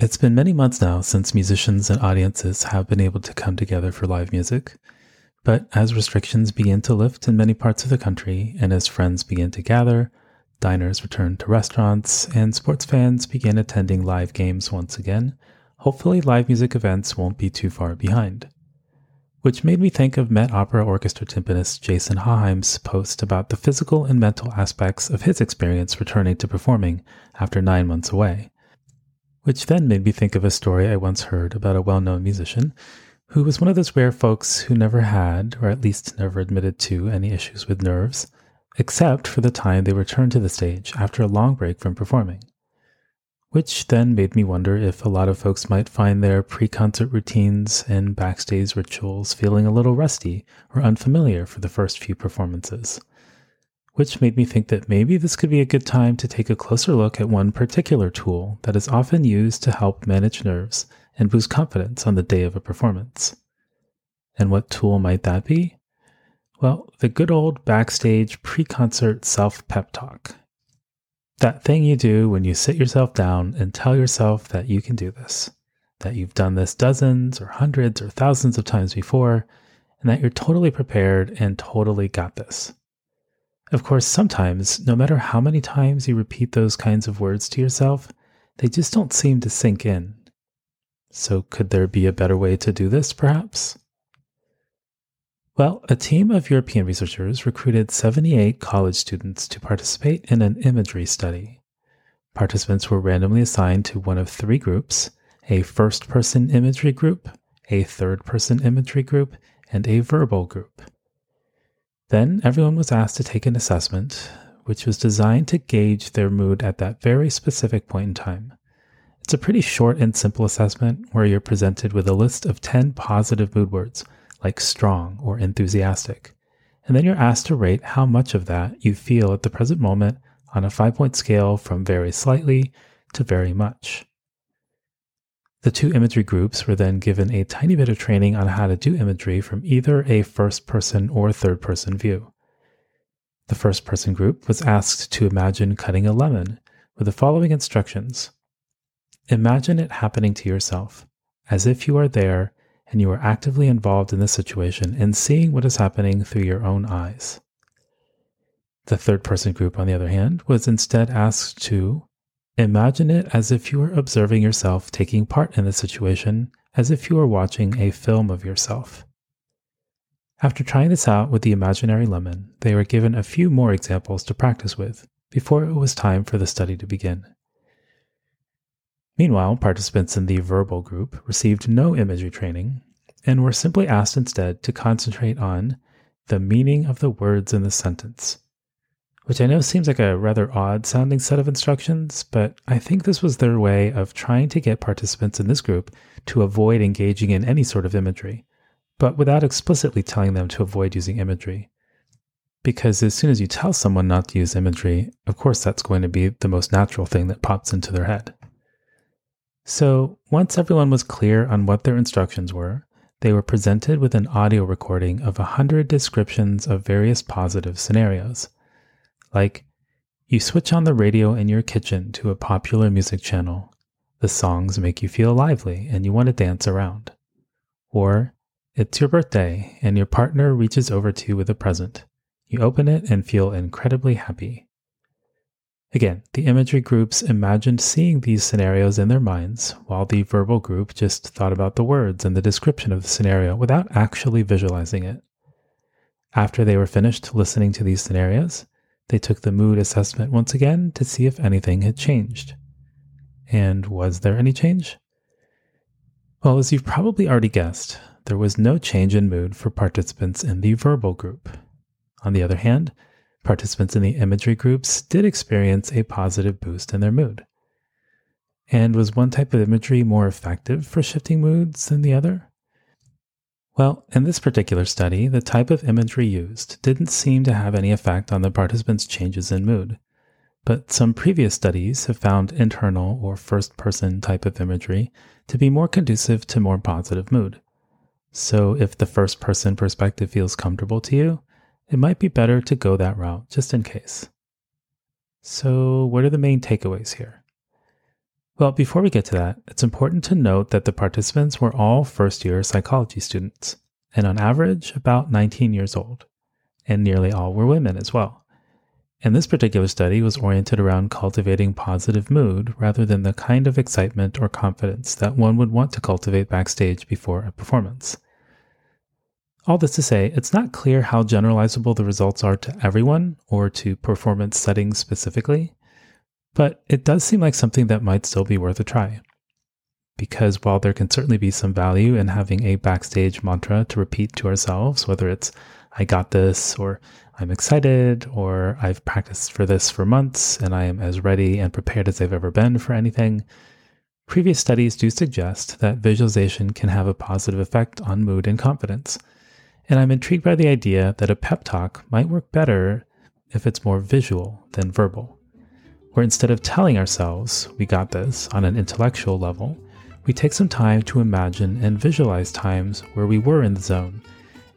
It's been many months now since musicians and audiences have been able to come together for live music. But as restrictions begin to lift in many parts of the country, and as friends begin to gather, diners return to restaurants, and sports fans begin attending live games once again, hopefully live music events won't be too far behind. Which made me think of Met Opera Orchestra timpanist Jason Haaheim's post about the physical and mental aspects of his experience returning to performing after nine months away which then made me think of a story I once heard about a well known musician who was one of those rare folks who never had, or at least never admitted to, any issues with nerves, except for the time they returned to the stage after a long break from performing. Which then made me wonder if a lot of folks might find their pre concert routines and backstage rituals feeling a little rusty or unfamiliar for the first few performances which made me think that maybe this could be a good time to take a closer look at one particular tool that is often used to help manage nerves and boost confidence on the day of a performance. And what tool might that be? Well, the good old backstage pre concert self pep talk. That thing you do when you sit yourself down and tell yourself that you can do this, that you've done this dozens or hundreds or thousands of times before, and that you're totally prepared and totally got this. Of course, sometimes, no matter how many times you repeat those kinds of words to yourself, they just don't seem to sink in. So, could there be a better way to do this, perhaps? Well, a team of European researchers recruited 78 college students to participate in an imagery study. Participants were randomly assigned to one of three groups a first person imagery group, a third person imagery group, and a verbal group. Then everyone was asked to take an assessment, which was designed to gauge their mood at that very specific point in time. It's a pretty short and simple assessment where you're presented with a list of 10 positive mood words, like strong or enthusiastic. And then you're asked to rate how much of that you feel at the present moment on a five point scale from very slightly to very much. The two imagery groups were then given a tiny bit of training on how to do imagery from either a first person or third person view. The first person group was asked to imagine cutting a lemon with the following instructions Imagine it happening to yourself, as if you are there and you are actively involved in the situation and seeing what is happening through your own eyes. The third person group, on the other hand, was instead asked to Imagine it as if you were observing yourself taking part in the situation, as if you were watching a film of yourself. After trying this out with the imaginary lemon, they were given a few more examples to practice with before it was time for the study to begin. Meanwhile, participants in the verbal group received no imagery training and were simply asked instead to concentrate on the meaning of the words in the sentence which I know seems like a rather odd sounding set of instructions, but I think this was their way of trying to get participants in this group to avoid engaging in any sort of imagery, but without explicitly telling them to avoid using imagery. Because as soon as you tell someone not to use imagery, of course that's going to be the most natural thing that pops into their head. So, once everyone was clear on what their instructions were, they were presented with an audio recording of a hundred descriptions of various positive scenarios. Like, you switch on the radio in your kitchen to a popular music channel. The songs make you feel lively and you want to dance around. Or, it's your birthday and your partner reaches over to you with a present. You open it and feel incredibly happy. Again, the imagery groups imagined seeing these scenarios in their minds, while the verbal group just thought about the words and the description of the scenario without actually visualizing it. After they were finished listening to these scenarios, they took the mood assessment once again to see if anything had changed. And was there any change? Well, as you've probably already guessed, there was no change in mood for participants in the verbal group. On the other hand, Participants in the imagery groups did experience a positive boost in their mood. And was one type of imagery more effective for shifting moods than the other? Well, in this particular study, the type of imagery used didn't seem to have any effect on the participants' changes in mood. But some previous studies have found internal or first person type of imagery to be more conducive to more positive mood. So if the first person perspective feels comfortable to you, it might be better to go that route just in case. So, what are the main takeaways here? Well, before we get to that, it's important to note that the participants were all first year psychology students, and on average, about 19 years old, and nearly all were women as well. And this particular study was oriented around cultivating positive mood rather than the kind of excitement or confidence that one would want to cultivate backstage before a performance. All this to say, it's not clear how generalizable the results are to everyone or to performance settings specifically, but it does seem like something that might still be worth a try. Because while there can certainly be some value in having a backstage mantra to repeat to ourselves, whether it's I got this, or I'm excited, or I've practiced for this for months and I am as ready and prepared as I've ever been for anything, previous studies do suggest that visualization can have a positive effect on mood and confidence and I'm intrigued by the idea that a pep talk might work better if it's more visual than verbal, where instead of telling ourselves we got this on an intellectual level, we take some time to imagine and visualize times where we were in the zone,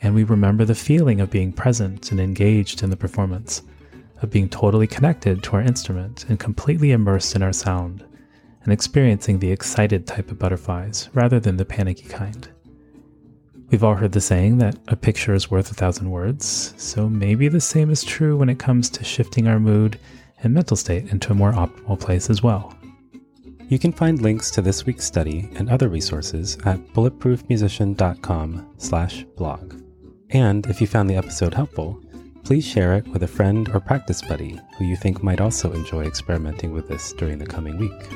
and we remember the feeling of being present and engaged in the performance, of being totally connected to our instrument and completely immersed in our sound, and experiencing the excited type of butterflies rather than the panicky kind. We've all heard the saying that a picture is worth a thousand words, so maybe the same is true when it comes to shifting our mood and mental state into a more optimal place as well. You can find links to this week's study and other resources at bulletproofmusician.com/blog. And if you found the episode helpful, please share it with a friend or practice buddy who you think might also enjoy experimenting with this during the coming week.